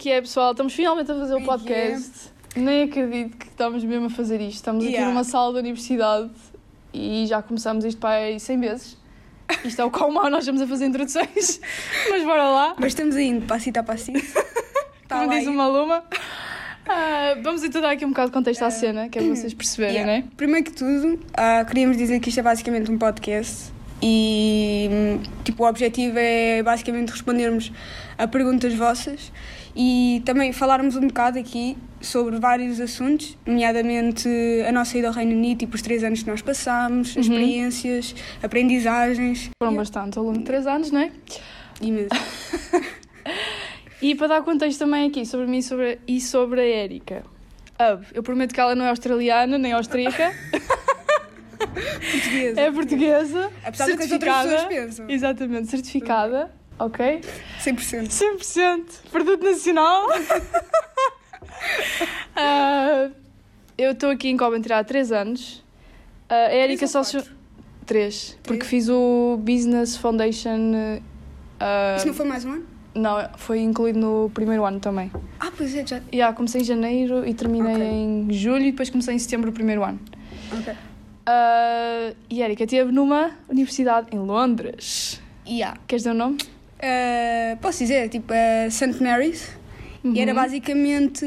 que é, pessoal? Estamos finalmente a fazer o é é? podcast. Nem acredito que estamos mesmo a fazer isto. Estamos aqui Yeah. numa sala da universidade e já começamos isto para aí 100 vezes. Isto é o qual mal nós estamos a fazer introduções. Mas bora lá. Mas estamos indo, passito a passito. Tá Como diz aí. uma aluna. Ah, vamos então dar aqui um bocado de contexto à cena, que é para vocês perceberem, Yeah. né? Primeiro que tudo, ah, queríamos dizer que isto é basicamente um podcast e hum, tipo, o objetivo é basicamente respondermos a perguntas vossas e também falarmos um bocado aqui sobre vários assuntos, nomeadamente a nossa ida ao Reino Unido, tipo os três anos que nós passámos, Uhum. experiências, aprendizagens. Foram bastantes ao longo de 3 anos, né? Imenso. E para dar contexto também aqui sobre mim e sobre, e sobre a Érica. Eu prometo que ela não é australiana nem austríaca, Portuguesa. é portuguesa, Apesar do que as outras pessoas pensam. Exatamente, certificada, ok? 100%. 100% produto nacional. Ah, eu estou aqui em Coventry há 3 anos. Ah, a ou só se... quatro? 3, porque fiz o Business Foundation. ah, Isso não foi mais um ano? não, foi incluído no primeiro ano também. Ah, pois é, já. Yeah, comecei em janeiro e terminei Ok. em julho e depois comecei em setembro o primeiro ano. Ok. Ah, e Erika esteve numa universidade em Londres. Yeah. Queres dizer o nome? Uh, posso dizer, tipo, uh, St. Mary's. Uhum. E era basicamente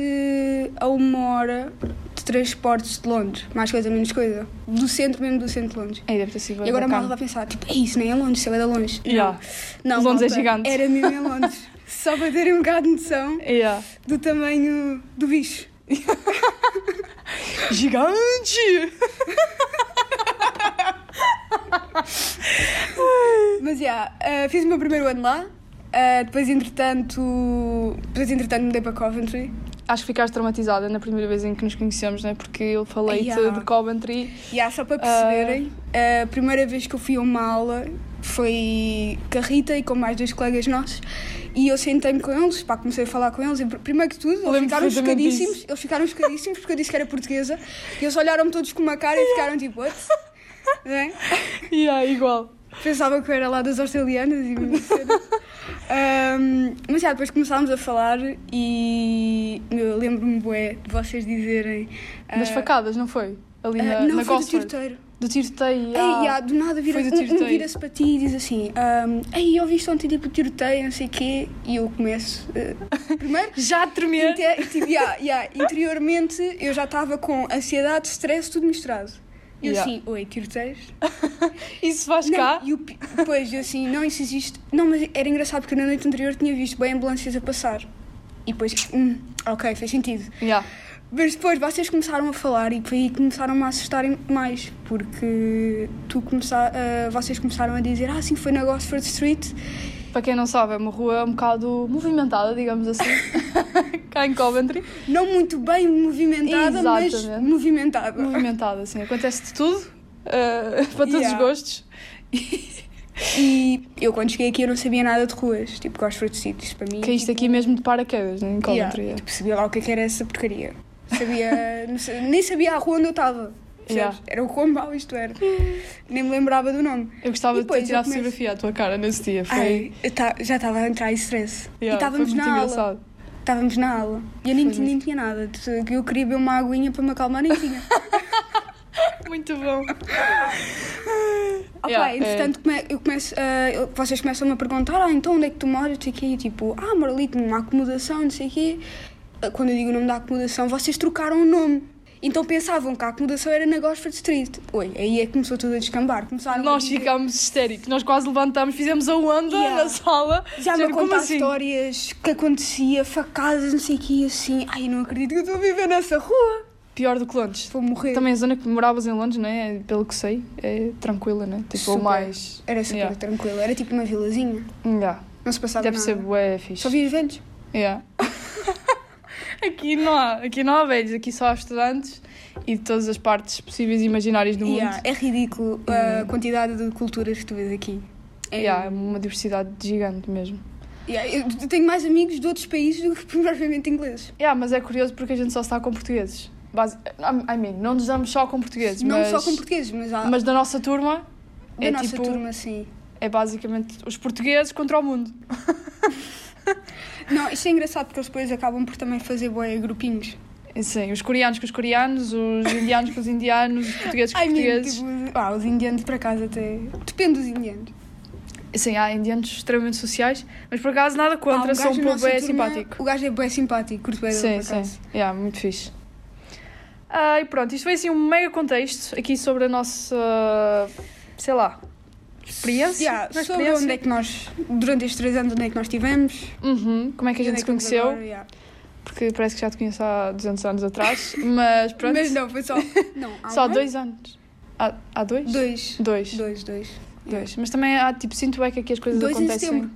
a uma hora de transportes de Londres. Mais coisa, menos coisa. Do centro mesmo, do centro de Londres. Ei, deve ter sido E agora a malta vai pensar, tipo, é isso, nem é Londres, isso é da longe. Yeah. Não, Londres é malta, gigante. Era mesmo em Londres. Só para terem um bocado de noção Yeah. do tamanho do bicho. Gigante! Mas, já, yeah, uh, fiz o meu primeiro ano lá. Uh, depois, entretanto, depois, entretanto, mudei para Coventry. Acho que ficaste traumatizada na primeira vez em que nos conhecemos, né? Porque eu falei-te Yeah. de Coventry. Há só para perceberem, a primeira vez que eu fui a uma aula foi com a Rita e com mais dois colegas nossos e eu sentei-me com eles, pá, comecei a falar com eles e primeiro que tudo, eles ficaram chocadíssimos, eles ficaram chocadíssimos porque eu disse que era portuguesa e eles olharam-me todos com uma cara e ficaram tipo, what? Não é? Yeah, igual. Pensava que eu era lá das australianas e cedo. Ahm, mas já, depois começámos a falar e eu lembro-me bué de vocês dizerem Das ah, facadas, não foi? Ali ah, na, não, na foi do Gosford. tiroteio. Do tiroteio. Ei, yeah. do nada vira, do um, um tiroteio. vira-se para ti e diz assim: um, Ei, eu viste ontem tipo tiroteio, não sei o quê, e eu começo. eh, primeiro, Já a tremer. inte- tipo, yeah, yeah, interiormente eu já estava com ansiedade, stress, tudo misturado. E eu Yeah. assim: Oi, tiroteios? Isso faz Não, cá? e o eu assim: Não, isso existe. Não, mas era engraçado porque na noite anterior tinha visto bem ambulâncias a passar. E depois, hum, ok, fez sentido. Yeah. Mas depois vocês começaram a falar e foi aí que começaram a assustarem mais, porque tu começa, ah, vocês começaram a dizer, ah, sim, foi na Gosford Street. Para quem não sabe, é uma rua um bocado movimentada, digamos assim. cá em Coventry. Não muito bem movimentada, mas Exatamente. movimentada. Movimentada, assim. Acontece de tudo. eh, para todos Yeah. os gostos. E eu quando cheguei aqui eu não sabia nada de ruas, tipo Gosford Street, isso para mim. Caíste tipo, aqui mesmo de paraquedas, né, em Coventry. yeah. tipo, sabia lá o que é que era essa porcaria. Sabia, sei- nem sabia a rua onde eu estava. Yeah. Era o quão mau isto era. Nem me lembrava do nome. Eu gostava de ter tirado fotografia à tua cara nesse dia. Foi, Ai, ta- já estava a entrar em stress. yeah, e estávamos na aula. engraçado. Estávamos na aula. E eu nem, tinha- nem tinha nada. Eu queria beber uma aguinha para me acalmar, nem tinha. Muito bom. Opa, Yeah, entretanto, come- eu começo, eu- vocês começam-me a perguntar: ah, então onde é que tu moras? Não sei o quê. E tipo, ah, ali numa acomodação, não sei o quê. Ah, Quando eu digo o nome da acomodação, vocês trocaram o nome. Então pensavam que a acomodação era na Gosford Street. Oi, aí é que começou tudo a descambar. Começaram a Nós dizer- ficámos histéricos. Nós quase levantámos, fizemos a onda Yeah. na sala. Já me a contar assim? histórias que acontecia, facadas, não sei o quê, e assim. Ai, eu não acredito que eu estou a viver nessa rua. Pior do que Londres. Vou morrer. Também a zona que moravas em Londres, né? Pelo que sei, é tranquila, né? Tipo, ou Super. mais. Era super Yeah. tranquilo. Era tipo uma vilazinha. Yeah. Não se passava Deve nada. ser bué fixe. Só vi os velhos. Yeah. aqui, não há, aqui não há velhos, aqui só há estudantes e de todas as partes possíveis e imaginárias do Yeah, mundo. é ridículo a quantidade de culturas que tu vês aqui. É, Yeah, é uma diversidade gigante mesmo. Yeah, eu tenho mais amigos de outros países do que propriamente ingleses. Yeah, mas é curioso porque a gente só está com portugueses. Basi I mean, não nos damos só com portugueses, Não mas, só com portugueses, mas há mas da nossa turma da é nossa tipo turma, sim. é basicamente os portugueses contra o mundo. Não, isto é engraçado porque eles depois acabam por também fazer boé grupinhos. Sim, os coreanos com os coreanos, os indianos com os indianos, os portugueses com os portugueses. tipo, ah, os indianos por acaso até. Depende dos indianos. Sim, há indianos extremamente sociais, mas por acaso nada Ah, contra, o são um povo bem simpático. O gajo é bem simpático, curto bem Sim, sim. acaso. Yeah, muito fixe. Ah, e pronto, isto foi assim um mega contexto aqui sobre a nossa, sei lá, experiência. Yeah, é sobre experiência? onde é que nós, durante estes três anos, onde é que nós estivemos. Uhum, como é que a gente se é estamos conheceu, agora, yeah. porque parece que já te conheço há 200 anos atrás, mas pronto, Mas não, foi só. Não, há só ano? dois anos. Há, há dois? Dois. Dois. Dois, dois. Dois. Mas também há, tipo, sinto bem que aqui as coisas Dois em acontecem. setembro.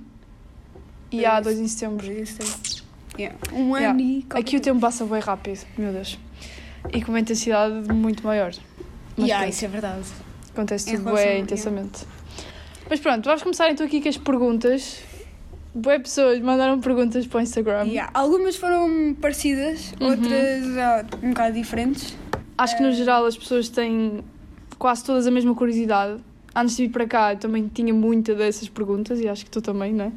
E há Dois. em setembro. Dois em setembro. Yeah. Um ano Yeah. e. Aqui o tempo passa bem rápido, meu Deus. E com uma intensidade muito maior. Mas Yeah, isso é verdade. acontece em tudo bem intensamente. Mas pronto, vamos começar então aqui com as perguntas. Boas pessoas mandaram perguntas para o Instagram. Yeah. Algumas foram parecidas, Uhum. outras ah, um bocado diferentes. Acho que no geral as pessoas têm quase todas a mesma curiosidade. Antes de vir para cá, eu também tinha muita dessas perguntas e acho que tu também, não é?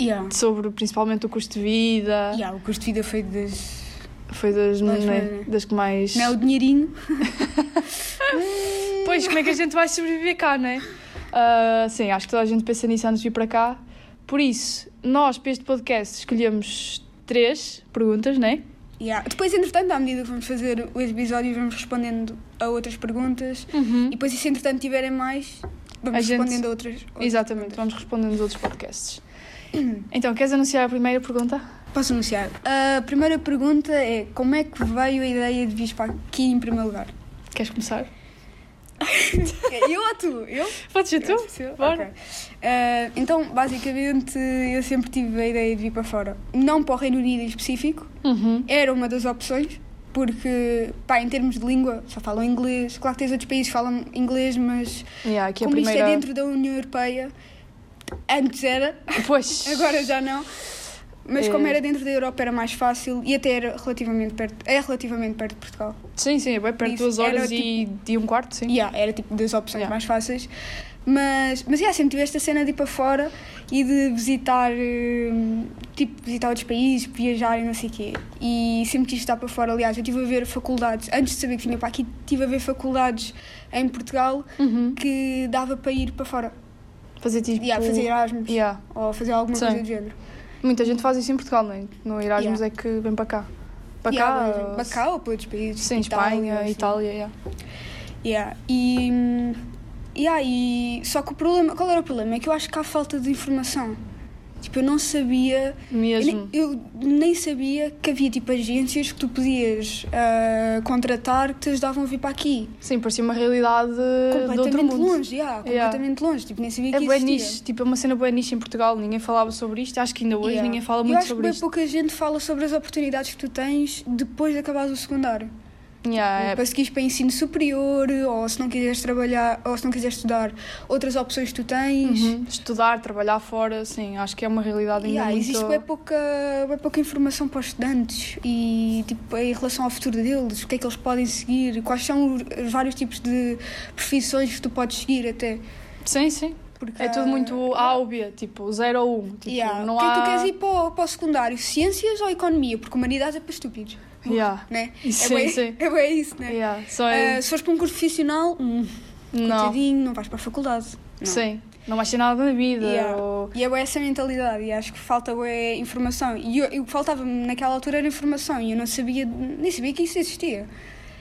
Yeah. Sobre principalmente o custo de vida. Yeah, o custo de vida foi das. Foi das, né, foi, né? das que mais. Não é o dinheirinho. Pois, como é que a gente vai sobreviver cá, não é? Ah, sim, acho que toda a gente pensa nisso antes de vir para cá. Por isso, nós, para este podcast, escolhemos três perguntas, não é? Yeah. Depois, entretanto, à medida que vamos fazer os episódios, vamos respondendo a outras perguntas. E depois, se entretanto tiverem mais, vamos A gente- respondendo a outras. outras Exatamente, perguntas. vamos respondendo nos outros podcasts. Então, queres anunciar a primeira pergunta? Posso anunciar? A primeira pergunta é: como é que veio a ideia de vir para aqui em primeiro lugar? Queres começar? Eu ou tu? Eu? Podes ser tu? Bora. Ok. Ah, então, basicamente, eu sempre tive a ideia de vir para fora. Não para o Reino Unido em específico, Uhum. era uma das opções, porque, pá, em termos de língua, só falam inglês. Claro que tens outros países que falam inglês, mas Yeah, como primeira... isto é dentro da União Europeia, antes era, Pois. agora já não. Mas como era dentro da Europa era mais fácil e até era relativamente perto, é relativamente perto de Portugal. Sim, sim, é bem perto de duas horas e de um quarto, sim. Yeah, era tipo das opções Yeah. mais fáceis. Mas, mas yeah, sempre tive esta cena de ir para fora e de visitar, hum, tipo, visitar outros países, viajar e não sei o quê. E sempre quis estar para fora. Aliás, eu estive a ver faculdades, antes de saber que vinha para aqui, estive a ver faculdades em Portugal Uhum. que dava para ir para fora. Fazer tipo... Yeah, fazer Erasmus Yeah. ou fazer alguma Sim. coisa do género. Muita gente faz isso em Portugal, não é? No Erasmus Yeah. é que vem para cá. Para Yeah, cá... para cá ou para outros países. Sim, Itália, Espanha, assim. Itália, yeah. Yeah. E, yeah, e só que o problema, qual era o problema? É que eu acho que há falta de informação. Tipo, eu não sabia, eu Mesmo. nem, eu nem sabia que havia tipo agências que tu podias ah, contratar que te ajudavam a vir para aqui. Sim, parecia uma realidade completamente longe, yeah, Yeah. completamente longe. Tipo, nem sabia É que bué existia. niche, tipo, é uma cena boa niche em Portugal, ninguém falava sobre isto, acho que ainda hoje Yeah. ninguém fala eu muito acho sobre que bem isto. pouca gente fala sobre as oportunidades que tu tens depois de acabares o secundário. Yeah, é- Para seguires para ensino superior, ou se não quiseres trabalhar, ou se não quiseres estudar, outras opções tu tens. Uhum. Estudar, trabalhar fora, sim, acho que é uma realidade ainda Yeah, muito... Existe bem pouca, bem pouca informação para os estudantes e tipo, em relação ao futuro deles, o que é que eles podem seguir, quais são os os vários tipos de profissões que tu podes seguir até. Sim, sim. Porque, É tudo muito A ou B, tipo, 0 ou 1. Um. Tipo, Yeah. não o que é há... que tu queres ir para o, para o secundário? Ciências ou economia? Porque humanidades é para estúpidos. Yeah. Né? Sim, é bem, sim. É bem isso, né? Yeah. Só é... Ah, se fores para um curso profissional, hum, não, coitadinho, não vais para a faculdade. Não. sim. Não vais ter nada na vida. Yeah. Ou... E é essa mentalidade e acho que falta bué informação. E e o que faltava-me naquela altura era informação e eu não sabia, nem sabia que isso existia.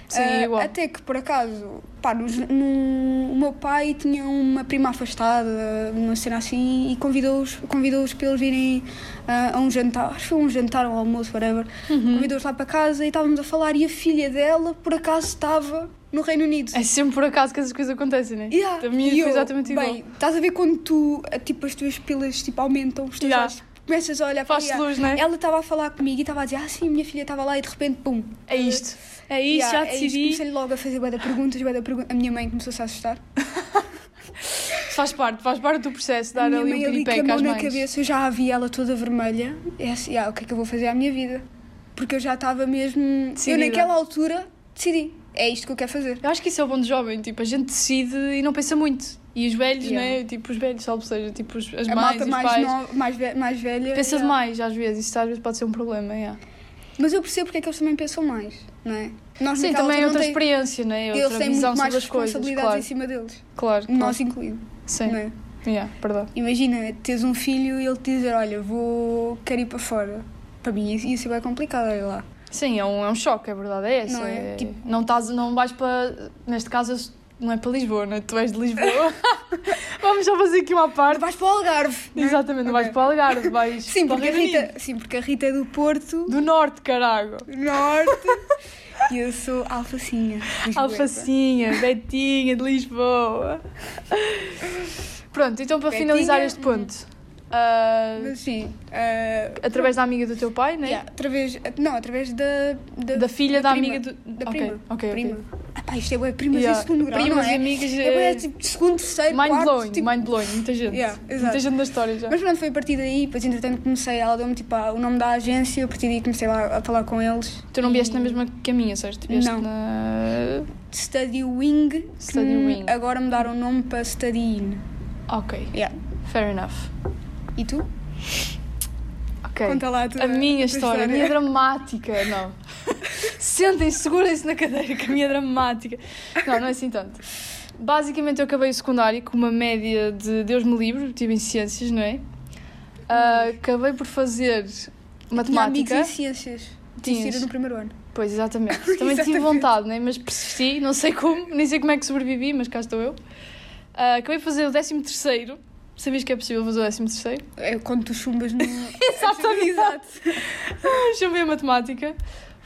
Sim, Ah, igual. Até que, por acaso, pá, nos- num- o meu pai tinha uma prima afastada, uma cena assim, e convidou-os convidou para eles virem ah, a um jantar, acho que foi um jantar ou um almoço, whatever. Uhum. Convidou-os lá para casa e estávamos a falar, e a filha dela, por acaso, estava no Reino Unido. É sempre por acaso que essas coisas acontecem, né? Yeah. A minha E foi eu, exatamente igual. Bem, estás a ver quando tu, tipo, as tuas pilas tipo, aumentam, os teus Yeah. olhos, começas a olhar para Faz luz, né? Ela estava a falar comigo e estava a dizer, ah, sim, minha filha estava lá e de repente, pum. É isto. É isto, Yeah, já é decidi. Comecei logo a fazer de perguntas, de perguntas. A minha mãe começou-se a assustar. Faz parte, faz parte do processo, dar minha ali mãe um mão às na mães. cabeça, eu já a vi ela toda vermelha. É assim, ah, o que é que eu vou fazer à minha vida? Porque eu já estava mesmo... Decidida. Eu naquela altura decidi. é isto que eu quero fazer. Eu acho que isso é o bom do jovem, tipo, a gente decide e não pensa muito. E os velhos, Yeah. né? Tipo, os velhos, salvo seja, tipo, as a mães, os mais, pais. mais, ve- mais velha. Pensa yeah. demais, às vezes, isso às vezes pode ser um problema, yeah. Mas eu percebo porque é que eles também pensam mais, não é? Nós Sim, também é outra não tem- experiência, né? É Eles outra têm visão muito mais responsabilidades claro. em cima deles. Claro, claro. Nós incluídos, Sim, não é? yeah, verdade. Imagina, teres um filho e ele te dizer, olha, vou, quero ir para fora. Para mim isso ia ser bem complicado, olha lá. Sim, é um, é um choque, a verdade é essa. Não é? É- Tipo- não, estás, não vais para. Neste caso, não é para Lisboa, não é? Tu és de Lisboa. Vamos só fazer aqui uma parte. Vais para o Algarve. não é? Exatamente, não vais para o Algarve, vais Sim porque, a. Rita, sim, porque a Rita é do Porto, Do Norte, carago. Norte, e eu sou alfacinha. Alfacinha, Betinha de Lisboa. Pronto, então para Betinha, finalizar este ponto, ah, Mas sim, ah, através da amiga do teu pai, né? yeah, através, não, através da, da, Da filha da, prima. amiga do. Da Ok, prima. ok, ok. prima. Ah, pá, isto é bué, primas Yeah. em segundo grau, Primas não é? e amigas. É bué, É... tipo, segundo, terceiro, Mind quarto. blowing, tipo, mind blowing, muita gente. Yeah, muita gente da história já. Mas pronto, foi a partir daí, depois entretanto comecei, ela deu-me tipo o nome da agência, a partir daí comecei lá a falar com eles. Tu não vieste E- na mesma que a minha, certo? Vieste Não. na. Study Wing, Study Wing. agora mudaram o nome para Study In. Ok, Yeah. fair enough. E tu? Ok. Conta lá a tua A minha a tua história, a minha dramática, não. Sentem-se, segurem-se na cadeira, que a minha é dramática. Não, não é assim tanto. Basicamente, eu acabei o secundário com uma média de Deus me livre, tive em ciências, não é? Ah, acabei por fazer Tinha matemática. em ciências. Tinhas no primeiro ano. Pois, exatamente. Também tive Exatamente. vontade, né? mas persisti, não sei como, nem sei como é que sobrevivi, mas cá estou eu. Ah, acabei de fazer o 13 terceiro. Sabias que é possível fazer o 13 terceiro? É quando tu chumbas no. Exatamente. Exato. Chamei a matemática.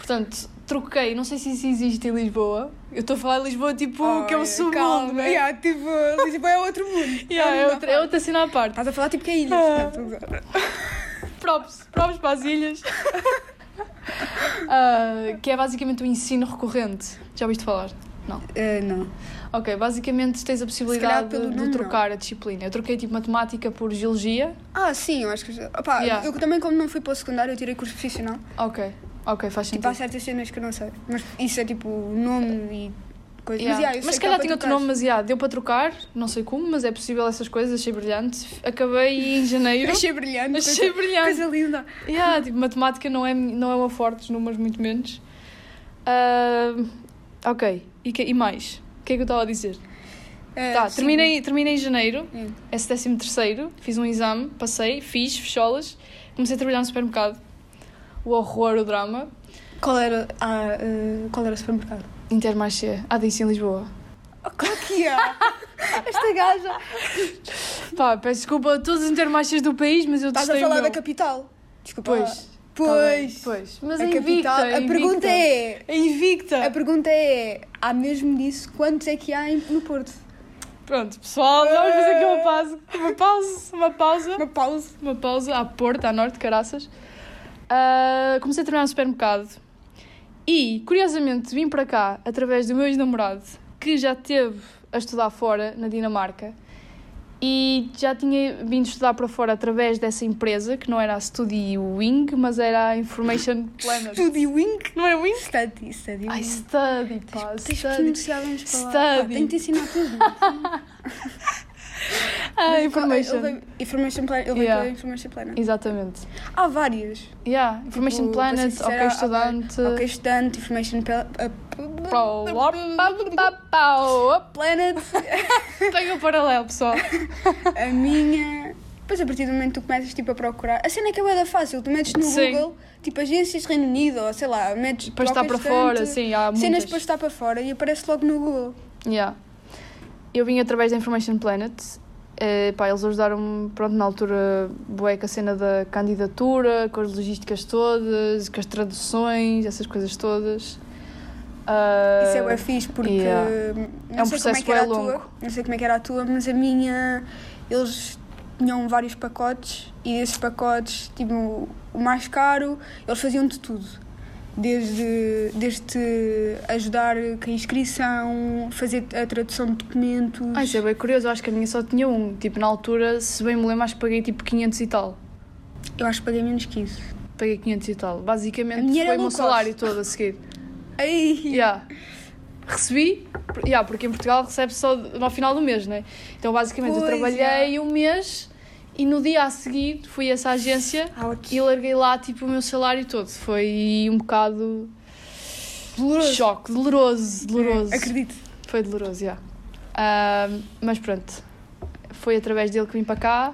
Portanto, troquei, não sei se isso existe em Lisboa. Eu estou a falar de Lisboa tipo que é um submundo, né? Yeah, tipo, Lisboa é outro mundo. Yeah, é, um mundo outra, é outra cena à parte. Estás a falar tipo que é ilha. Ah. Props, props para as ilhas. Ah, que é basicamente o ensino recorrente. Já ouviste falar? Não. eh, não. Ok, basicamente tens a possibilidade de nome, trocar a disciplina. Eu troquei tipo matemática por geologia. Ah, sim, eu acho que. Opá, Yeah. Eu também, como não fui para o secundário, eu tirei curso profissional. Ok, ok, faz Tipo, sentido. há certas cenas que eu não sei. Mas isso é tipo nome e coisas. Yeah. Mas, yeah, eu sei Mas se que há calhar para tinha outro trocar. nome, mas yeah, deu para trocar, não sei como, mas é possível essas coisas, achei brilhante. Acabei em janeiro. Achei brilhante. Achei coisa, brilhante. Coisa linda. Yeah, tipo, matemática não é, não é uma forte, os números muito menos. Ah, ok, e, que- e mais? O que é que eu estava a dizer? Eh, tá, sim. terminei, terminei em janeiro, Hum. esse décimo terceiro, fiz um exame, passei, fiz, fecholas, comecei a trabalhar no supermercado. O horror, o drama. Qual era, ah, eh, qual era o supermercado? Intermarché, ah, disse em Lisboa. Oh, claro que há! Esta gaja! Pá, peço desculpa a todos os intermarchés do país, mas eu Estás a falar da capital. Desculpa. Pois. lá. tá Pois. pois. Mas a é invicta, capital. é A pergunta invicta. é. É invicta. A pergunta é: há mesmo disso? Quantos é que há no Porto? Pronto, pessoal, vamos fazer aqui uma pausa. Uma pausa, uma pausa. Uma pausa. Uma pausa à Porto, à Norte, caraças. Ah, comecei a trabalhar no supermercado. E, curiosamente, vim para cá através do meu ex-namorado, que já esteve a estudar fora, na Dinamarca. E já tinha vindo estudar para fora através dessa empresa, que não era a Study Wing, mas era a Information Planet. Study Wing. Não é Wing? Study, study. Ai, Wing. study, pá, Tens que study. pronunciar bem as palavras. Pá, Study. Tenho que te ensinar tudo. Ah, Information. Ele information Planet. Ele Yeah. Information Planet. Exatamente. Há várias. Yeah, Information Tipo, Planet, OK sincera, há- Estudante. Ok, estudante, Information pau. Planet. Pega o paralelo, pessoal. A minha. Depois, a partir do momento que tu começas tipo, a procurar. A cena é que é da fácil. Tu metes no Sim. Google, tipo, agências Reino Unido, ou sei lá, metes. Para estar para fora, sim, há Cenas muitas. para estar para fora e aparece logo no Google. Yeah. Eu vim através da Information Planet. Eh, pá, eles ajudaram-me, pronto, na altura, bué, com a cena da candidatura, com as logísticas todas, com as traduções, essas coisas todas. Ah, Isso é bué fixe porque. yeah. É um sei como processo é bué tua. longo. Não sei como é que era a tua, mas a minha. Eles tinham vários pacotes e desses pacotes, tipo, o mais caro, eles faziam de tudo. Desde, desde ajudar com a inscrição, fazer a tradução de documentos. Ah, isso é bem curioso, eu acho que a minha só tinha um. Tipo, na altura, se bem me lembro, acho que paguei tipo 500 e tal. Eu acho que paguei menos que isso. Paguei 500 e tal. Basicamente foi o meu salário todo a seguir. Ai! Yeah. recebi, yeah, porque em Portugal recebe só no final do mês, né? Então basicamente eu Pois, trabalhei um mês e no dia a seguir fui a essa agência Ouch. e larguei lá tipo o meu salário todo. Foi um bocado Doloroso. choque, doloroso, doloroso. É, acredito. Foi doloroso, já. Ahm, mas pronto, foi através dele que vim para cá,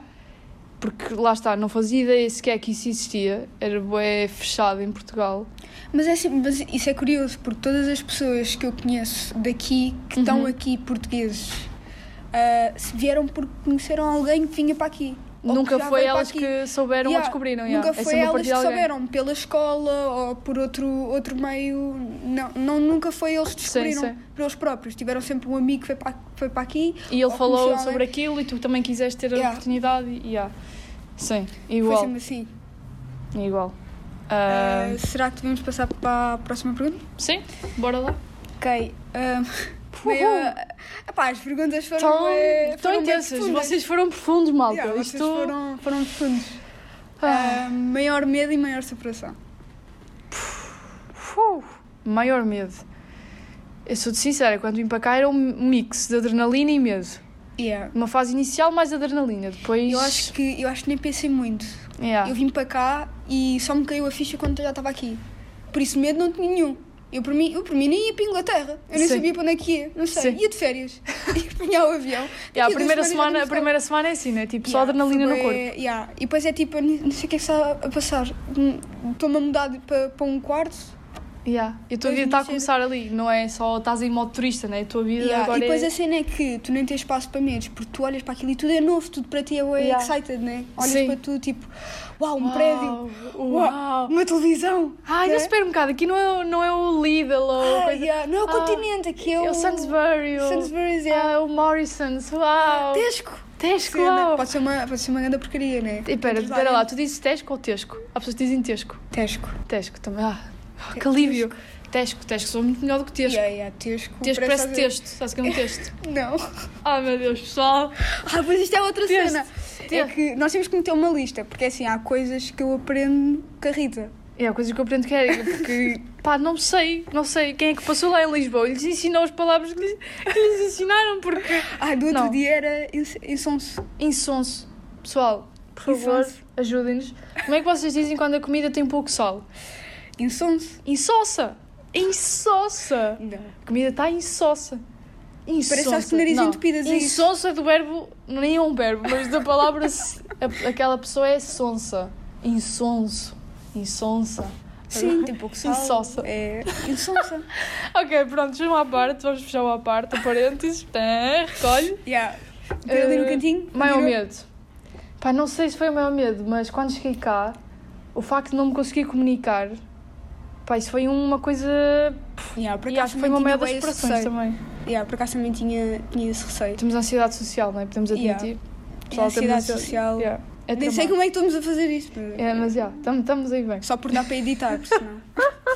porque lá está, não fazia ideia sequer que isso existia, era bué fechado em Portugal. Mas, é assim, mas isso é curioso, porque todas as pessoas que eu conheço daqui, que estão Uhum. aqui portugueses, se vieram porque conheceram alguém que vinha para aqui. Ou Nunca foi para elas que souberam ou Yeah, descobriram. Nunca yeah. É foi sempre a elas que alguém. souberam, pela escola ou por outro, outro meio. Não, não, nunca foi eles que Sim, descobriram sim. por eles próprios. Tiveram sempre um amigo que foi para, foi para aqui. E ele ou falou sobre alguém. aquilo e tu também quiseste ter a Yeah. oportunidade e yeah. Sim, Foi igual. sempre assim. Igual. Ah, Ah, será que devemos passar para a próxima pergunta? sim, bora lá. Ok. Uhul. meio, epá, as perguntas foram, Tão, tão intensas, vocês foram profundos, malta. Yeah, Isto... vocês foram, foram profundos. Ah. Ah, maior medo e maior superação. Uf, maior medo. Eu sou-te sincera, quando vim para cá era um mix de adrenalina e medo. Yeah. Uma fase inicial mais adrenalina, depois. Eu acho que eu acho que nem pensei muito. Yeah. Eu vim para cá e só me caiu a ficha quando eu já estava aqui. Por isso medo não tinha nenhum. Eu por mim, eu por mim nem ia para a Inglaterra. Eu nem Sim. sabia para onde é que ia. Não sei. Sim. Ia de férias. ia apanhar o avião. Yeah, a primeira semana, a primeira semana é assim, né? Tipo, só Yeah, adrenalina foi no corpo. yeah. E depois é tipo, não sei o que é que está a passar. Hum, Estou-me a mudar para, para um quarto. Yeah. E a tua vida está a chega- começar ali, não é só estás em modo turista, né? A tua vida Yeah, agora E depois é. a cena é que tu nem tens espaço para medos, porque tu olhas para aquilo e tudo é novo, tudo para ti é Yeah. excited, né? Olhas Sim. para tudo tipo, uau, um Uau, prédio, Uau! uma televisão. Ai, não supermercado, aqui não é, não é o Lidl ou Ah, coisa. yeah, Não é o Ah, continente, aqui é o. É o Sainsbury, o, Sainsbury's, yeah. ah, o Morrison's, uau! Tesco. Tesco, uau! Pode ser uma, pode ser uma grande porcaria, né? E pera, pera lá, tu dizes Tesco ou Tesco? Há pessoas que dizem Tesco. Tesco. Tesco também. Ah, que alívio. Tesco, Tesco, sou muito melhor do que Tesco. Yeah, yeah, Tesco. Tesco parece fazer- texto, sabes que é um texto? Não. Ai meu Deus, pessoal. Ah, mas isto é outra Texto. cena. É que nós temos que meter uma lista, porque assim, há coisas que eu aprendo com a Rita. É, coisas que eu aprendo que é, porque, pá, não sei, não sei quem é que passou lá em Lisboa e lhes ensinou as palavras que lhes, que lhes ensinaram, porque... Ah, do outro Não. dia era ins- insonso. Insonso. Pessoal, por favor, ajudem-nos. Como é que vocês dizem quando a comida tem pouco sal? Insonso. Insossa. Insossa. Não. A comida está insossa. Insossa. Parece aos nariz Não. entupidas, é do verbo, nem é um verbo, mas da palavra, a- aquela pessoa é sonsa. Insonso. Insonsa. Sim, tem pouco sal. Insossa. É insonsa. Ok, pronto, vamos à parte, vamos fechar à parte, parênteses, recolhe. yeah. Tem ali no Eh, cantinho. Maior virou. medo. Pá, não sei se foi o maior medo, mas quando cheguei cá, o facto de não me conseguir comunicar, pá, isso foi uma coisa. Yeah, por acaso foi uma maior das receio. também. Yeah, por acaso também tinha, tinha esse receio. Temos ansiedade social, não é? Podemos Yeah. admitir. É ansiedade social. Yeah. É Nem sei como é que estamos a fazer isto. mas- É, mas já, estamos aí bem. Só por dar para editar, senão.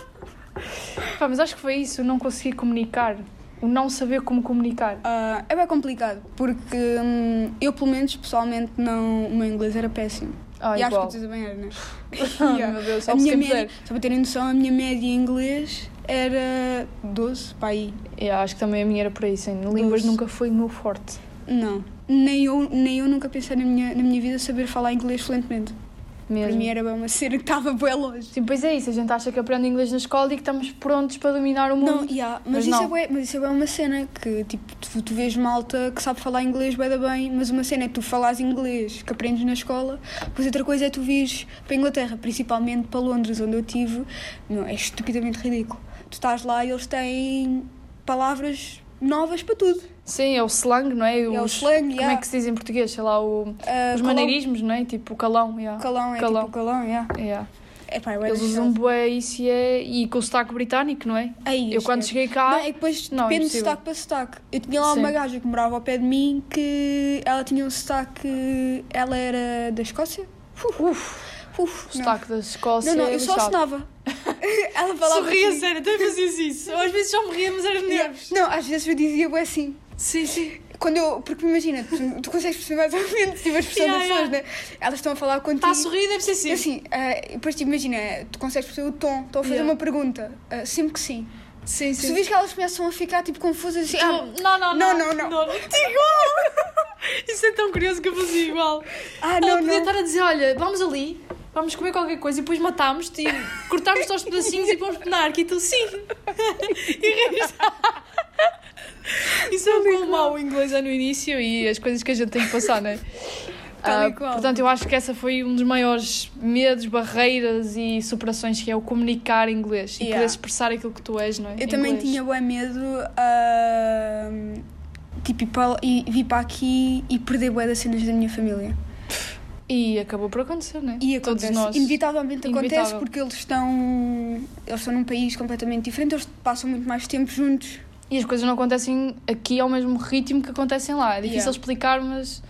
Pá, mas acho que foi isso, não conseguir comunicar. O não saber como comunicar. Ah, é bem complicado, porque hum, eu, pelo menos, pessoalmente, não, o meu inglês era péssimo. Ah, e igual. que tu também era, não é? Ai, Yeah. meu Deus, só a minha média, só para terem noção, a minha média em inglês era 12, para aí. Yeah, acho que também a minha era por aí, sim. Línguas nunca foi o meu forte. Não. Nem eu, nem eu nunca pensei na minha, na minha vida saber falar inglês fluentemente. Mesmo. Para mim era bem uma cena que estava bem longe. Sim, pois é isso, a gente acha que aprende inglês na escola e que estamos prontos para dominar o Não, mundo. yeah, mas, Mas isso não. É mas isso é bué uma cena que tipo, tu, tu vês malta que sabe falar inglês bem bem, mas uma cena é tu falares inglês que aprendes na escola, depois outra coisa é tu vires para a Inglaterra, principalmente para Londres, onde eu tive, meu, é estupidamente ridículo. Tu estás lá e eles têm palavras novas para tudo. Sim, é o slang, não é? É o Os- slang, Como yeah. é que se diz em português? Sei lá, o... Ah, os maneirismos, não é? Tipo o calão. Yeah. Calão, é Calão. tipo calão, yeah. Yeah. É pá, é bué Eles usam bué isso e, é... e com o sotaque britânico, não é? Aí, Eu quando esquece. cheguei cá... Não, é que depois Não, depende de impossível. sotaque para sotaque. Eu tinha lá uma Sim. gaja que morava ao pé de mim que ela tinha um sotaque. Ela era da Escócia? Uf, Uf, o não. sotaque da Escócia Não, não, é eu só lixado. assinava. ela falava. Sorria, assim. sério, até fazias isso. Às vezes só me ria, mas era nervos. Não, às vezes eu dizia bué assim. Sim, sim. Quando eu, porque imagina, tu, tu consegues perceber mais ou menos tipo, a expressão Yeah, pessoas, yeah. né? Elas estão a falar contigo. Está a sorrir, deve ser E assim. Ah, depois tipo, imagina, tu consegues perceber o tom, estão a fazer Yeah. uma pergunta, ah, sempre que sim. Sim, Se tu vês que elas começam a ficar tipo confusas assim. ah, Não, não, Não, não. não, não. igual! Isso é tão curioso que eu fazia igual. ah, Ela não, podia não. estar a dizer: olha, vamos ali, vamos comer qualquer coisa e depois matámos-te e cortámos-te aos pedacinhos e vamos penar. E tu, sim. E rires. Isso é o quão mau o inglês é no início e as coisas que a gente tem que passar, não é? E qual. portanto, eu acho que essa foi um dos maiores medos, barreiras e superações que é o comunicar em inglês e Yeah. poder expressar aquilo que tu és, não é? Eu Em também inglês. tinha bem medo. ah, tipo, e vir para aqui e perder bué das cenas da minha família. E acabou por acontecer, não é? E Todos acontece. nós. Inevitavelmente acontece Inevitável. porque eles estão. Eles estão num país completamente diferente, eles passam muito mais tempo juntos. E as coisas não acontecem aqui ao mesmo ritmo que acontecem lá. É difícil Yeah. explicar, mas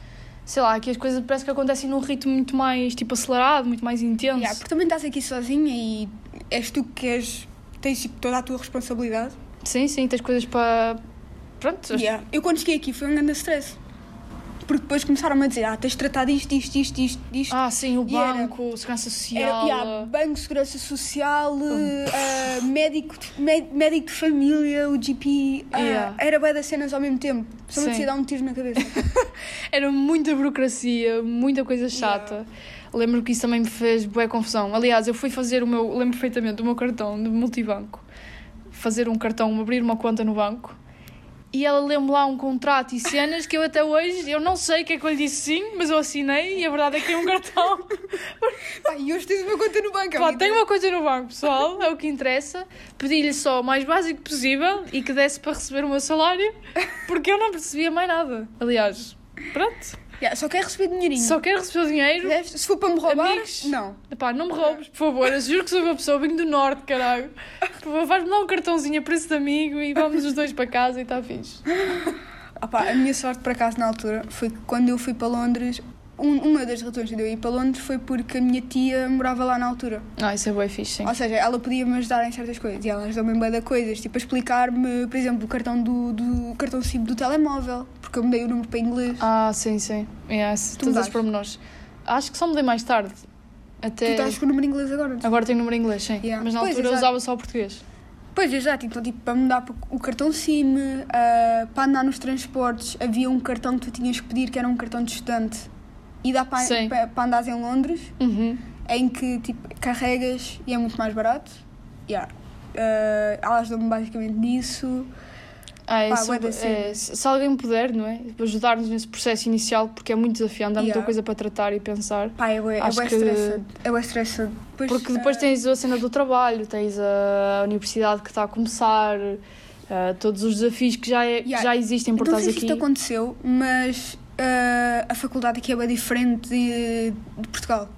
sei lá, aqui as coisas parece que acontecem num ritmo muito mais tipo acelerado, muito mais intenso. Yeah, porque também estás aqui sozinha e és tu que és. tens tipo, toda a tua responsabilidade. Sim, sim, tens coisas para. Pronto, Yeah. Eu quando cheguei aqui foi um grande stress. Porque depois começaram a dizer, ah, tens de tratar disto, disto, disto, disto, disto. Ah, sim, o E era- banco, segurança Era, social. yeah, banco, segurança social, ah, médico, médico de família, o GP. ah, Yeah. Era bem das cenas ao mesmo tempo. Só me dar um tiro na cabeça. Era muita burocracia, muita coisa chata. Lembro que isso também me fez boa confusão. Aliás, eu fui fazer o meu, lembro perfeitamente, o meu cartão de multibanco. Fazer um cartão, abrir uma conta no banco. E ela leu-me lá um contrato e cenas que eu até hoje, eu não sei o que é que eu lhe disse sim, mas eu assinei e a verdade é que é um cartão. Pá, e hoje tens uma conta no banco. Pá, amiga. tenho uma coisa no banco, pessoal, é o que interessa. Pedi-lhe só o mais básico possível e que desse para receber o meu salário, porque eu não percebia mais nada. Aliás, pronto. Yeah, só quer receber dinheirinho. Só quero receber o dinheiro. Se for para me roubar, Amigos. não. Epá, não me roubes, por favor. Eu juro que sou uma pessoa, venho do norte, caralho. Por favor, faz-me dar um cartãozinho a preço de amigo e vamos os dois para casa e está fixe. Pá, a minha sorte, por acaso, na altura, foi que quando eu fui para Londres, um, uma das razões de eu ir para Londres foi porque a minha tia morava lá na altura. Ah, isso é bem fixe, sim. Ou seja, ela podia-me ajudar em certas coisas. E ela ajudou-me em de coisas. Tipo, a explicar-me, por exemplo, o cartão do, do cartão SIM do telemóvel. Porque eu mudei o número para inglês. Ah, sim, sim. Yes, Tu os mudaste? pormenores. Acho que só mudei mais tarde. Tu Até... estás com o número inglês agora. Agora tenho número inglês, sim. Yeah. Mas na Pois, altura eu usava só o português. Pois, exato. Então, tipo, para mudar o cartão SIM, ah, para andar nos transportes, havia um cartão que tu tinhas que pedir, que era um cartão de estudante. E dá para, andares em Londres, Uhum. em que, tipo, carregas e é muito mais barato. Yeah. Ah, ela ajudou-me basicamente nisso. Ah, Pá, isso, bué da é, se se alguém puder, não é? Ajudar-nos nesse processo inicial, porque é muito desafiante, há muita Yeah. coisa para tratar e pensar. Pá, é bué, é Acho bué que- estressante. É estressante. Depois, Porque depois ah, tens a cena do trabalho, tens a universidade que está a começar, ah, todos os desafios que já, é- Yeah. já existem por não estás sei se aqui. isto aconteceu, mas ah, a faculdade aqui é bem diferente de, de Portugal.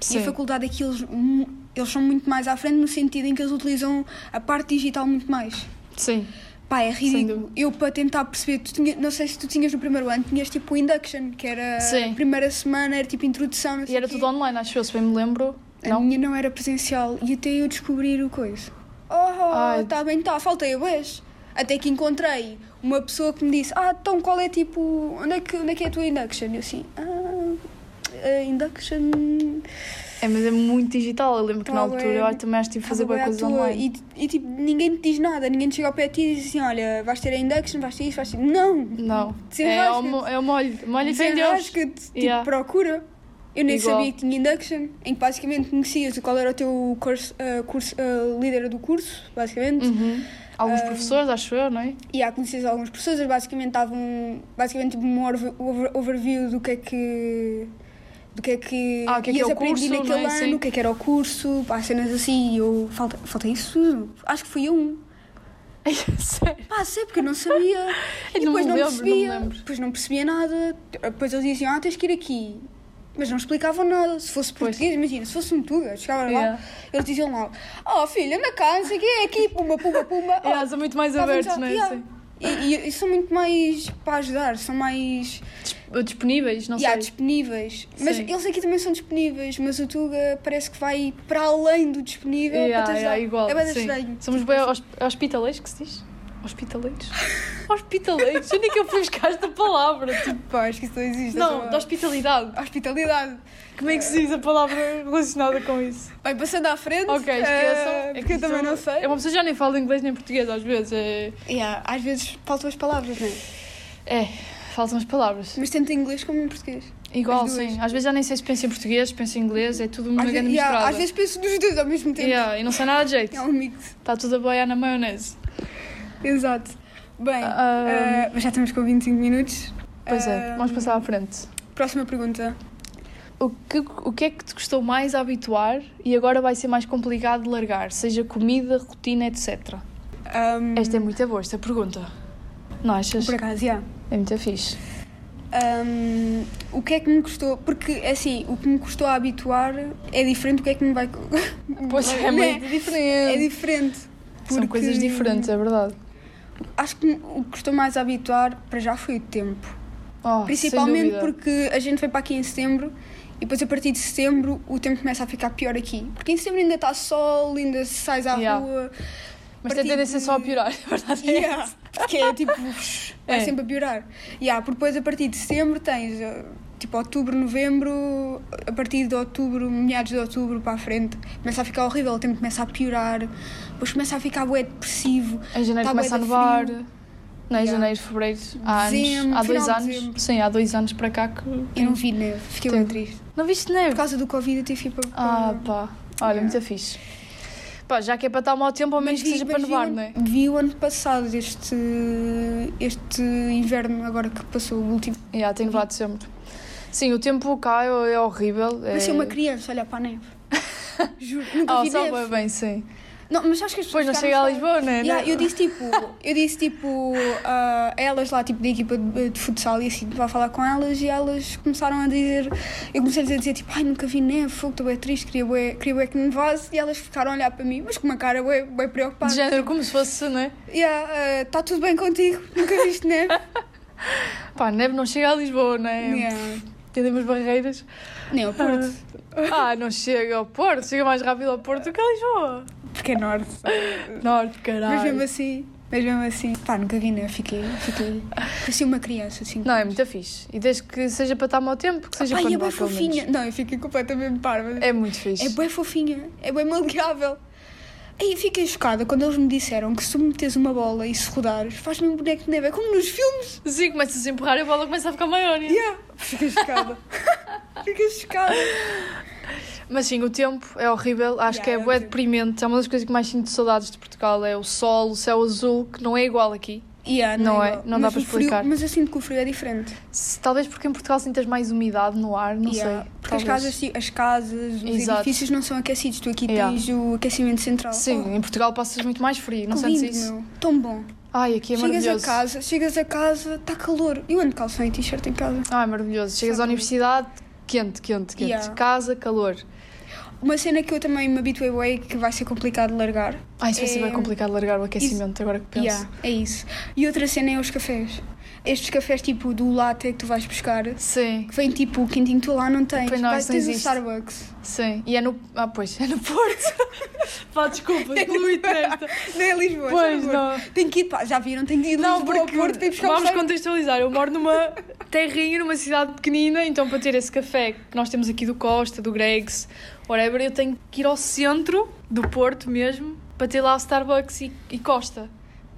E Sim. a faculdade aqui, eles, mu- eles são muito mais à frente no sentido em que eles utilizam a parte digital muito mais. Sim. Pá, é ridículo. Eu, para tentar perceber, tu tinha, não sei se tu tinhas no primeiro ano, tinhas tipo o induction, que era Sim. a primeira semana, era tipo introdução. E era tudo online, acho eu, se bem me lembro. A Não? minha não era presencial e até eu descobrir o coisa. Oh, Ai. tá bem, tá, faltei a vez. Até que encontrei uma pessoa que me disse: Ah, então qual é tipo. Onde é que, onde é, que é a tua induction? E eu assim: Ah, a induction. É, mas é muito digital. Eu lembro que na altura bem. eu também acho que tive fazer coisas toa. online. E, e tipo, ninguém te diz nada, ninguém te chega ao pé de ti e diz assim: Olha, vais ter a induction, vais ter isso, vais ter. Não! Não. É ao, mo- é o molho. Molho e fé em Deus. Desenrasca-te, tipo, Yeah. procura. Eu nem Igual. sabia que tinha induction, em que basicamente conhecias qual era o teu curso, ah, curso ah, líder do curso, basicamente. Uhum. Alguns Ah, professores, acho eu, não é? E há conhecias algumas pessoas, eles basicamente estavam basicamente tipo um over- over- overview do que é que do que é que Ah, que é que ias é curso, naquele é? ano, Sim. o que é que era o curso, pá, cenas assim, e eu falta, falta isso tudo. Acho que fui a um. Sério. Pá, sei porque eu não sabia. Eu e depois não, lembro, não percebia. depois não percebia nada. Depois eles diziam, ah, tens que ir aqui. Mas não explicavam nada. Se fosse Pois. português, imagina, se fosse um tuga, chegava lá, Yeah. eles diziam lá, oh filha, anda cá, não sei o quê, é aqui, pumba, pumba, pumba. Oh, Yeah, são muito mais Estavam abertos, não é? yeah. E, e- e são muito mais para ajudar, são mais Dis- Disponíveis, não yeah, sei. disponíveis. Mas Sim. eles aqui também são disponíveis, mas o Tuga parece que vai para além do disponível Yeah, para te ajudar. yeah, igual. é bem estranho. Somos bem hosp- hospitaleiros, que se diz? Hospitaleiros? Hospitaleiros? Onde é que eu fui buscar esta palavra? Tipo, Pá, acho que isso não existe. não, essa de hospitalidade. Hospitalidade. Como é que se diz a palavra relacionada com isso? Bem, passando à frente. Ok, eh, esqueçam. É porque que eu também isto- não sei. É uma pessoa que já nem fala inglês nem português às vezes. É, Yeah, às vezes faltam as palavras, não é? é faltam as palavras. Mas tanto em inglês como em português. Igual, sim. Às vezes já nem sei se penso em português, penso em inglês, é tudo uma Às, grande yeah, misturada. às vezes penso nos dois ao mesmo tempo. Yeah, e não sei nada de jeito. É um mix. Está tudo a boiar na maionese. Exato. Bem, Ah, eh, já estamos com 25 minutos. Pois é, Ah, vamos passar à frente. Próxima pergunta. O que, o que é que te custou mais a habituar e agora vai ser mais complicado de largar? Seja comida, rotina, etc. Esta é muito boa, esta pergunta. Não achas? Por acaso, já. É muito fixe. O que é que me custou? Porque, assim, o que me custou a habituar é diferente do que é que me vai. Pois é, Né? muito diferente. É diferente. São porque coisas diferentes, é verdade. Acho que o que custou mais a habituar para já foi o tempo. Oh, Principalmente porque a gente foi para aqui em setembro e depois a partir de setembro o tempo começa a ficar pior aqui. Porque em setembro ainda está sol, ainda sais à Yeah. rua. Mas tem tendência de- só a piorar, a verdade é Yeah, porque é tipo, vai É. sempre a piorar. Yeah, porque depois a partir de setembro tens eh, tipo outubro, novembro, a partir de outubro, meados de outubro para a frente, começa a ficar horrível, o tempo começa a piorar, depois começa a ficar bué depressivo. Em janeiro Tá começa a nevar. Não, em Yeah. janeiro, fevereiro. Há anos. Dezembro, Há dois anos. dezembro. Sim, há dois anos para cá que. Eu não vi neve, fiquei bem triste. Não viste Por neve? causa do Covid eu tive que ir para. Ah, pá. Olha, Yeah. muito fixe. Pá, já que é para estar mau tempo, ao menos que vi- seja para vi nevar, não é? Vi o ano passado, este, este inverno agora que passou, o último. Yeah, tem nevado sempre. Sim, o tempo cá é, é horrível. É... Parecia uma criança olhar para a neve. Juro, nunca Ah, vi neve. bem, bem, sim. Não, mas acho que as Depois não pessoas chega a Lisboa, não é? Yeah, eu disse tipo, eu disse tipo a elas lá, tipo da equipa de, de futsal e assim, estava a falar com elas e elas começaram a dizer, eu comecei a dizer tipo, ai nunca vi neve, fogo, estou bem triste, queria bué, queria bué que nevasse e elas ficaram a olhar para mim, mas com uma cara bué, bué preocupada. De género, como se fosse, não é? Está tudo bem contigo, nunca viste neve? Pá, neve não chega a Lisboa, não é? Yeah. Temos barreiras. Nem ao Porto, Ah, não chega ao Porto, chega mais rápido ao Porto do que a Lisboa. porque é norte. Norte, Mas mesmo caralho. assim, mas mesmo assim, pá, nunca vi neve, fiquei, fiquei, parecia uma criança assim. Não, é muito fixe. E desde que seja para estar mau tempo, que seja Ai, para é bem fofinha. Não, eu fiquei completamente parva. É muito fixe. É bem fofinha, é bem maleável. Aí fiquei chocada quando eles me disseram que se tu metes uma bola e se rodares, faz-me um boneco de neve. É como nos filmes. Sim, começas a empurrar e a bola começa a ficar maior. né? Yeah. Fiquei chocada. fiquei chocada. Mas sim, o tempo é horrível. Acho Yeah, que é é bué deprimente. É uma das coisas que mais sinto saudades de Portugal. É o sol, o céu azul, que não é igual aqui. Yeah, Não é, igual. não dá Mas para o frio- explicar. mas eu sinto que o frio é diferente. Se- talvez porque em Portugal sintas mais umidade no ar, não Yeah. sei. Porque as casas, as casas, os Exato. edifícios não são aquecidos. Tu aqui Yeah. tens o aquecimento central. Sim, em Portugal passas muito mais frio, não oh, que sentes lindo, isso? meu. Tão bom. Ai, aqui é chegas a maravilhoso. casa, chegas a casa, está calor. Eu ando calção e t-shirt em casa. Ai, maravilhoso. Chegas Só à universidade, quente, quente, quente. Casa, calor. Uma cena que eu também me habituei bem que vai ser complicado largar. Ai, isso vai ser É- bem complicado largar o aquecimento, agora que penso. Yeah, é isso. E outra cena é os cafés. Estes cafés tipo do latte que tu vais buscar, Sim, que vem tipo quentinho, tu lá não tens. Pois não, isso tens o existe. Starbucks. sim. E é no. Ah, pois, é no Porto. Pá, desculpa, incluí-te nesta. Não é Lisboa, Pois só no não. Tem que ir, pá, já viram? Tem que ir Não, Lisboa porque Porto para ir buscar o vamos contextualizar. Eu moro numa terrinha, numa cidade pequenina, então para ter esse café que nós temos aqui do Costa, do Greg's, whatever, eu tenho que ir ao centro do Porto mesmo para ter lá o Starbucks e, e Costa.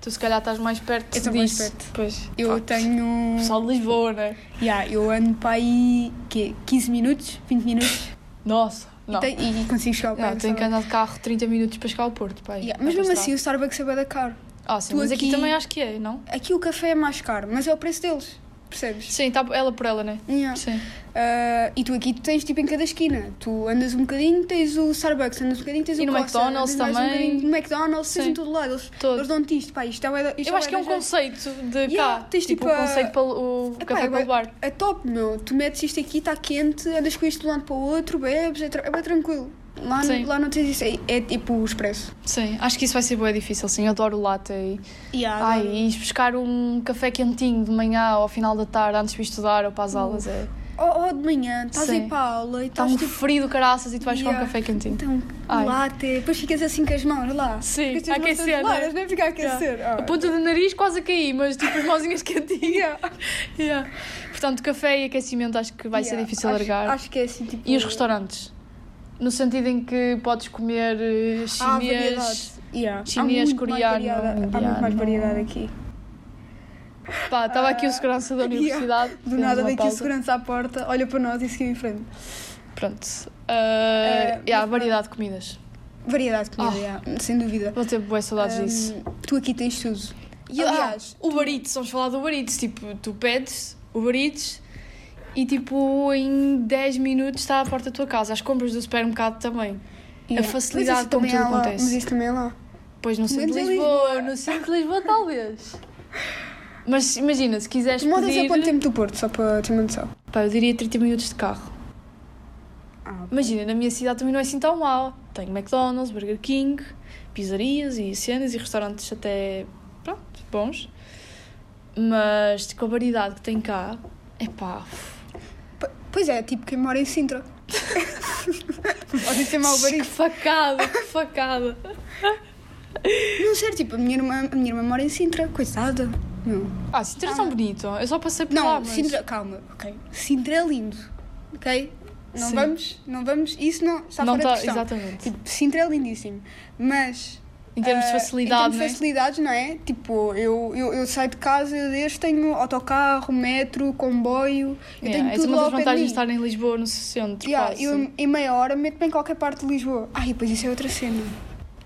Tu se calhar estás mais perto Eu estou mais disso. perto. Pois. Eu tenho. Pessoal de Lisboa, né? Yeah, eu ando para aí quê? 15 minutos, 20 minutos Nossa, não. e, tenho- e consigo chegar ao pé Não, tenho que andar de carro 30 minutos para chegar ao Porto. Pá, Yeah, Mas mesmo assim o. Starbucks é bué da caro. Ah, sim, tu mas aqui aqui- também acho que é, não? Aqui o café é mais caro, mas é o preço deles, percebes? Sim, está ela por ela, né? Yeah. Sim. Ah, e tu aqui tu tens tipo em cada esquina. Tu andas um bocadinho, tens o Starbucks, andas um bocadinho, tens E o no Costa, McDonald's também. Um no McDonald's, tens em todo lado. Eles, Todo. eles dão-te isto, pá, isto é, isto Eu acho que é um da conceito de Yeah, cá. tens tipo, tipo a- conceito para o Epá, café é bué- levar. É top, meu. Tu metes isto aqui, está quente, andas com isto de um lado para o outro, bebes, é, tra- é bem tranquilo. Lá, Sim. lá não tens isso, é, é tipo o expresso. Sim, acho que isso vai ser bem difícil, sim. Eu adoro o latte. E... Yeah, Ai, adoro. e buscar um café quentinho de manhã ou ao final da tarde antes de estudar ou para as aulas é, ou, ou de manhã, estás a Sim. ir para a aula e Está estás um tipo. frio do caraças e tu vais Yeah. com um café quentinho. Então, Ai. latte, depois ficas assim com as mãos lá. Sim, a mãos aquecer, né? nem fica a aquecer. A Ah. ponta do nariz quase a cair, mas tipo as mãozinhas quentinhas. Yeah. Yeah. Portanto, café e aquecimento acho que vai ser Yeah. difícil acho, largar. Acho que é assim, tipo. E os restaurantes? No sentido em que podes comer eh, chinês. Yeah. Há chinês, coreano, variedade- Há muito mais variedade aqui. Pá, estava aqui o segurança da Yeah. universidade. Do fizemos nada daqui o segurança à porta, olha para nós e seguiu em frente. Pronto. Uh, Eh, yeah, variedade de comidas. Variedade de comida, Oh. yeah, sem dúvida. Vou ter boas saudades Ahm, disso. Tu aqui tens tudo. E, aliás, ah, Uber Eats, vamos falar do Eats. Tipo, tu pedes Uber Eats e tipo em 10 minutos está à porta da tua casa. As compras do supermercado também. Yeah. facilidade Mas isso como também tudo lá, acontece. Mas isso também é lá. Pois no centro de Lisboa, Lisboa. no centro de Lisboa talvez. Mas imagina, se quiseres moras pedir... a quanto tempo do Porto, só para ter uma noção? Pá, eu diria 30 minutos de carro. Ah, Imagina, na minha cidade também não é assim tão mal. Tenho McDonald's, Burger King, pizzarias e cenas e restaurantes até, pronto, bons. Mas com a variedade que tem cá, é pá. Pois é, tipo quem mora em Sintra. Pode ser mau Que barulho. facada, que facada. Não sei, tipo, a minha irmã, a minha irmã mora em Sintra, coitada. Não, Ah, Sintra é tão bonito. Eu só passei por lá, não mas... Sintra, calma, ok. Sintra é lindo, ok? Não Sim. vamos, não vamos, isso não está não fora tá, de questão. exatamente. Tipo, Sintra é lindíssimo, mas Em termos de Ah, facilidade, Em termos de facilidades, não é? Tipo, eu, eu, eu saio de casa desde tenho autocarro, metro, comboio, eu Yeah, tenho essa é tudo uma das vantagens de estar em Lisboa, no centro. Yeah, eu em meia hora meto-me em qualquer parte de Lisboa. Ai, depois isso é outra cena.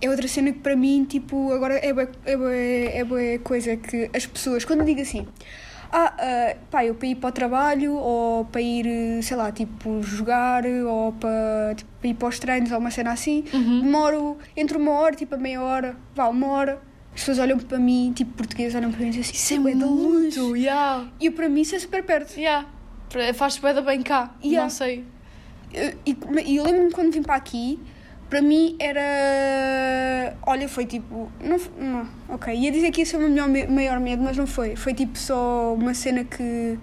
É outra cena que para mim, tipo, agora é bué, é bué, é bué coisa que as pessoas, quando eu digo assim, ah, ah, pá, eu para ir para o trabalho, ou para ir, sei lá, tipo, jogar, ou para, tipo, para ir para os treinos, ou uma cena assim, Uhum. demoro entre uma hora, tipo, a meia hora, vá, uma hora. As pessoas olham para mim, tipo, português, olham para mim e dizem assim, Isso é longe. muito, yeah. E para mim isso é super perto. Yeah. Bem da bem cá. Yeah. Não sei. E, e eu lembro-me quando vim para aqui, para mim era. Olha, foi tipo. Não, não, ok. Ia dizer que ia ser o meu melhor me- maior medo, mas não foi. Foi tipo só uma cena que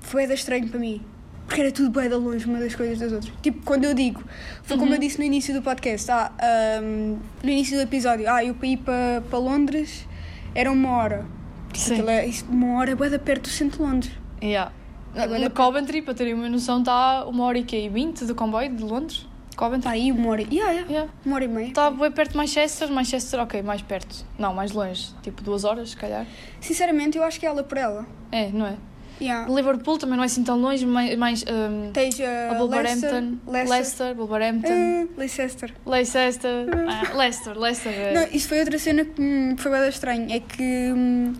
foi da estranho para mim. Porque era tudo bem da longe uma das coisas das outras. Tipo, quando eu digo, foi como Uhum. eu disse no início do podcast, ah, ahm, no início do episódio, ah, eu para ir para, para Londres era uma hora. Tipo, Sim. aquilo é- isso- uma hora é da perto do centro de Londres. Yeah. Agora- no Coventry, para terem uma noção, está uma hora e quê? 20 do comboio de Londres? Coventry? Está aí uma hora. Yeah, yeah, Yeah. uma hora e meia. Está bem perto de Manchester. Manchester, ok, mais perto. Não, mais longe. Tipo duas horas, se calhar. Sinceramente, eu acho que é ela por ela. É, não é? Yeah. Liverpool também não é assim tão longe, mais. mais um, Tens a uh, Wolverhampton, Leicester, Leicester, Wolverhampton, uh, Leicester. Leicester, ah, Leicester, Leicester. é- Não, isso foi outra cena que hum, foi bem estranho. É que hum,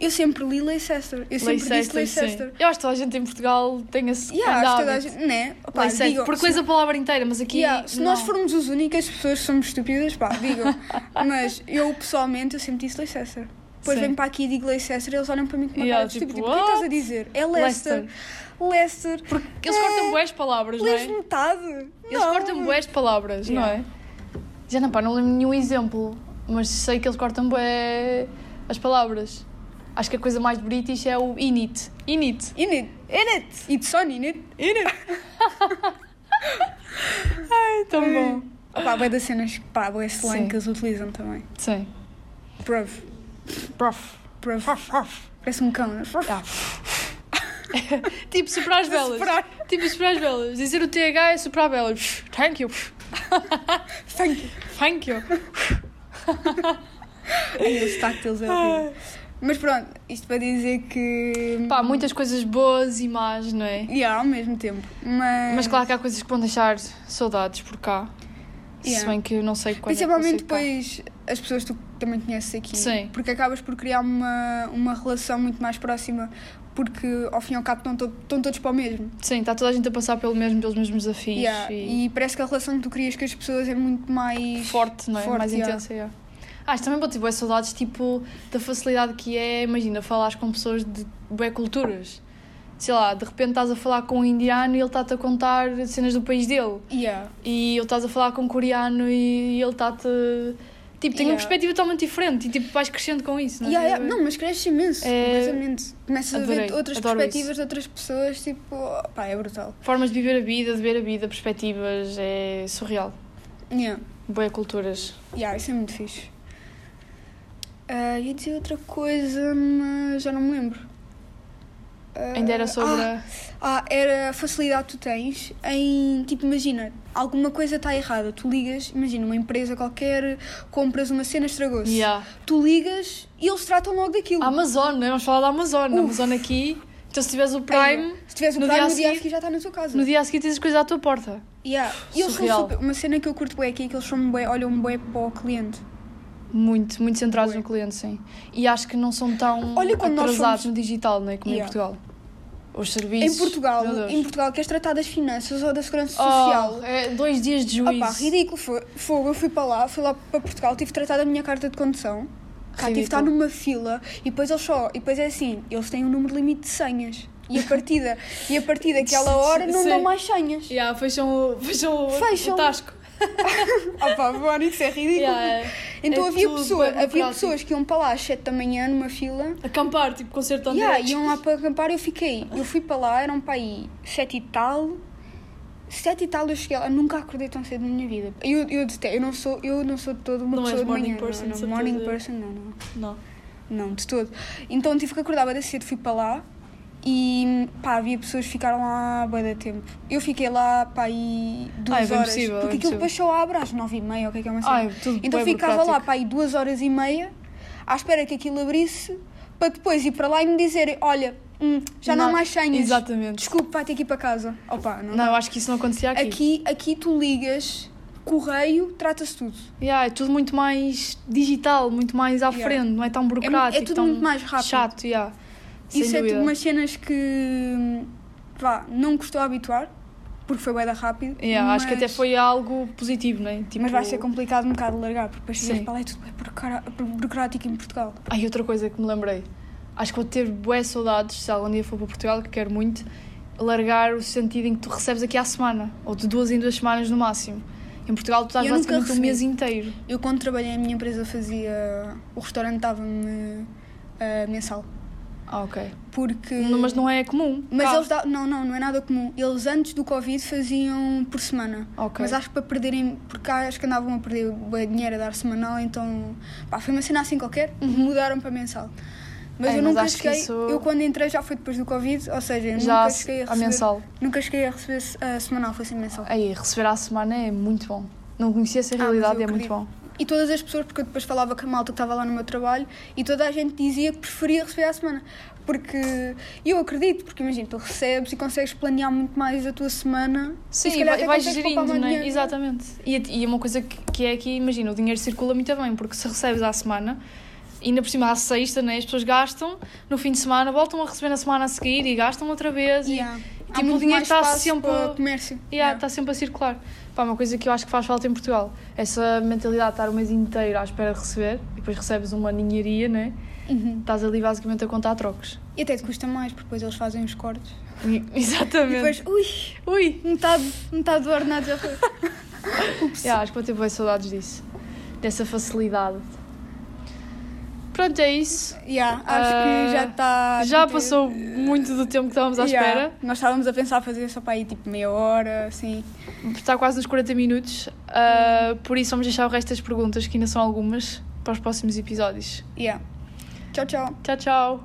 eu sempre li Leicester. Eu sempre disse Leicester, Leicester. sim. Eu acho que toda a gente em Portugal tem esse Yeah, acho que toda a gente, né? Opa, Leicester, digam, porque lês a palavra inteira, mas aqui. yeah, se não. nós formos as únicas pessoas que somos estúpidas, pá, digam. Mas eu pessoalmente eu sempre disse Leicester. Depois Sim. venho para aqui e digo Leicester e eles olham para mim com uma Yeah, cara tipo. Tipo, o que é que estás a dizer? É Leicester. Leicester. Porque eles cortam boas palavras, não Lês é? metade. Eles cortam boas palavras, não Yeah. é? Já não, pá, não lembro nenhum exemplo, mas sei que eles cortam bué as palavras. Acho que a coisa mais british é o in it. In it. In it. In it. It's on in it. In it. Ai, tão bom. Pá, bué das cenas, pá, bué slang que eles utilizam também. Sim. Bruv. Prof. Bruv. Parece um cão, né? Tá. tipo, superar as velas. Superar. Tipo, superar as velas. Dizer o TH é superar velas. Thank you. Thank you. Thank you. Ai, o sotaque deles é horrível. Mas pronto, isto para dizer que... Pá, muitas coisas boas e más, não é? Yeah, ao mesmo tempo. Mas... Mas claro que há coisas que vão deixar saudades por cá. Se Yeah. bem que eu não sei quando Principalmente é vou sair depois as pessoas que tu também conheces aqui. Sim. Porque acabas por criar uma, uma relação muito mais próxima. Porque ao fim e ao cabo estão, to- estão todos para o mesmo. cá. Sim, está toda a gente a passar pelo mesmo, pelos mesmos desafios. Yeah, E, E parece que a relação que tu crias com as pessoas é muito mais... forte, não é? forte, Mais yeah. intensa, yeah. Isto também vou ter boas saudades, tipo, da facilidade que é, imagina, falares com pessoas de boas culturas. Sei lá, de repente estás a falar com um indiano e ele está-te a contar cenas do país dele. Yeah. E ele estás a falar com um coreano e ele está-te Tipo, tem uma Yeah. perspectiva totalmente diferente e tipo, vais crescendo com isso, não é? Yeah, yeah. Não, mas cresces imenso, É- completamente. Começas a Adorei, ver outras adoro perspectivas de outras pessoas, tipo, pá, é brutal. Formas de viver a vida, de ver a vida, perspectivas, é surreal. Yeah. Boas culturas. Yeah, isso é muito fixe. Ah, ia dizer outra coisa, mas já não me lembro. Ah, Ainda era sobre Ah, a... ah, era a facilidade que tu tens em. Tipo, imagina, alguma coisa está errada. Tu ligas, imagina, uma empresa qualquer, compras uma cena, estragou-se. Yeah. Tu ligas e eles tratam logo daquilo. A Amazon, né? vamos falar da Amazon. Uf. Amazon aqui, então se tiveres o Prime, Se tiveres o Prime, dia no dia a seguir- já está na tua casa. no dia a seguir tens as coisas à tua porta. Yeah. E eles são Surreal. super. Uma cena que eu curto bem aqui é que eles são bué, olham bué para o cliente. Muito, muito centrados Bué. no cliente, sim. E acho que não são tão Olha, atrasados fomos- no digital, né? como Yeah. em Portugal. Os serviços. Em Portugal, em Portugal, queres tratar das finanças ou da segurança social? Oh, é dois dias de juízo. Opa, ridículo. Foi, foi, eu fui para lá, fui lá para Portugal, tive de tratar da minha carta de condução. Cá tive de estar numa fila e depois eles só. E depois é assim, eles têm um número limite de senhas. E a partir, da, e a partir daquela hora não Sim. dão mais senhas. Yeah, fecham, o- fecham, Fecham. o tasco. Opa, mano, isso é ridículo. Yeah, é- então é havia, pessoa, havia pessoas que iam para lá às 7 da manhã numa fila. Acampar, tipo, concertando Yeah, iam lá para acampar eu fiquei. Eu fui para lá, eram para aí 7 e tal. 7 e tal eu cheguei lá, nunca acordei tão cedo na minha vida. Eu, eu, eu, não, sou, eu não sou de todo uma Não pessoa de morning manhã. person, não, não, morning person, não, não. Não. Não, de todo. Então tive que acordar bem cedo, fui para lá e pá, havia pessoas que ficaram lá bem da tempo. Eu fiquei lá pá aí duas Ah, é bem horas. possível, é porque aquilo depois só abre às nove e meia, o que é que é uma cena. Ai, então ficava lá pá aí duas horas e meia à espera que aquilo abrisse para depois ir para lá e me dizerem, olha, hum, já não, há mais senhas. Exatamente. Desculpe, vai ter que ir para casa. Opa, não, Não, eu acho que isso não acontecia aqui. Aqui, aqui tu ligas, correio, trata-se tudo. Yeah, é tudo muito mais digital, muito mais à Yeah. frente, não é tão É, burocrático. é tudo tão muito mais rápido. Chato, yeah. Sem Isso é dúvida. tipo umas cenas que vá, não custou a habituar, porque foi bem rápido. Yeah, Acho que mas- até foi algo positivo, não é? Tipo... Mas vai ser complicado um bocado largar, porque depois chegas para lá é tudo bem burocrático em Portugal. Ai, outra coisa que me lembrei. Acho que vou ter boas saudades, se algum dia for para Portugal, que quero muito, largar o sentido em que tu recebes aqui à semana, ou de duas em duas semanas no máximo. Em Portugal tu estás Eu basicamente um mês inteiro. Eu, quando trabalhei, a minha empresa fazia. O restaurante dava-me ah, mensal. Ah, ok. Porque. Mas não é comum. Mas Cá. eles da... Não, não, não é nada comum. Eles antes do Covid faziam por semana. Ok. Mas acho que para perderem. Porque acho que andavam a perder bué dinheiro a dar semanal, então. Pá, foi uma cena assim qualquer, mudaram para mensal. Mas Uhum. É, eu nunca acho que cheguei. isso- Eu quando entrei já foi depois do Covid, ou seja, eu Já nunca cheguei a a receber. mensal. Nunca cheguei a receber a semanal, foi sempre mensal. Aí, receber à semana é muito bom. Não conhecia essa Ah, realidade e é muito acredito. bom. E todas as pessoas, porque eu depois falava com a malta que estava lá no meu trabalho e toda a gente dizia que preferia receber à semana. Porque e eu acredito, porque imagina, tu recebes e consegues planear muito mais a tua semana. e se Sim, calhar vai, vais gerindo, mais não é? Exatamente. E, e uma coisa que, que é aqui, imagina, o dinheiro circula muito bem, porque se recebes à semana, ainda por cima à sexta, né, as pessoas gastam, no fim de semana, voltam a receber na semana a seguir e gastam outra vez. e- Yeah. E, tipo, o dinheiro está sempre. comércio. Yeah, Yeah. Está sempre a circular. Pá, uma coisa que eu acho que faz falta em Portugal. Essa mentalidade de estar o mês inteiro à espera de receber e depois recebes uma ninharia, né? Uhum. Estás ali basicamente a contar trocos. E até te custa mais, porque depois eles fazem os cortes. E- E Exatamente. depois, ui, Ui! metade, metade do ordenado já foi. Yeah, acho que vou ter boas saudades disso. Dessa facilidade. Pronto, é isso. Yeah, acho Ah, que já está. Já passou muito do tempo que estávamos à espera. Nós estávamos a pensar fazer só para aí tipo meia hora, assim. Está quase nos 40 minutos. Ah, por isso vamos deixar o resto das perguntas, que ainda são algumas, para os próximos episódios. Yeah. Tchau, tchau. Tchau, tchau!